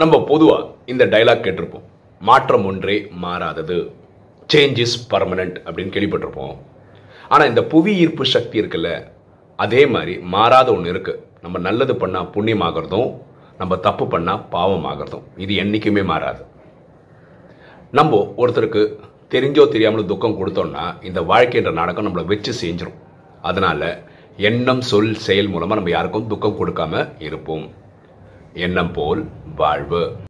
நம்ம பொதுவாக இந்த டைலாக் கேட்டிருப்போம். மாற்றம் ஒன்றே மாறாதது. சேஞ்ச் இஸ் பர்மனன்ட் அப்படின்னு கேள்விப்பட்டிருப்போம். ஆனால் இந்த புவி ஈர்ப்பு சக்தி இருக்குல்ல அதே மாதிரி மாறாத ஒன்று இருக்குது நம்ம நல்லது பண்ணால் புண்ணியமாகறதும் நம்ம தப்பு பண்ணால் பாவம் ஆகிறதும் இது என்றைக்குமே மாறாது. நம்ம ஒருத்தருக்கு தெரிஞ்சோ தெரியாமல் துக்கம் கொடுத்தோம்னா இந்த வாழ்க்கைன்ற நாடகம் நம்மளை வச்சு செஞ்சிடும் அதனால் எண்ணம் சொல் செயல் மூலமாக நம்ம யாருக்கும் துக்கம் கொடுக்காம இருப்போம். எண்ணம் போல் வாழ்வு.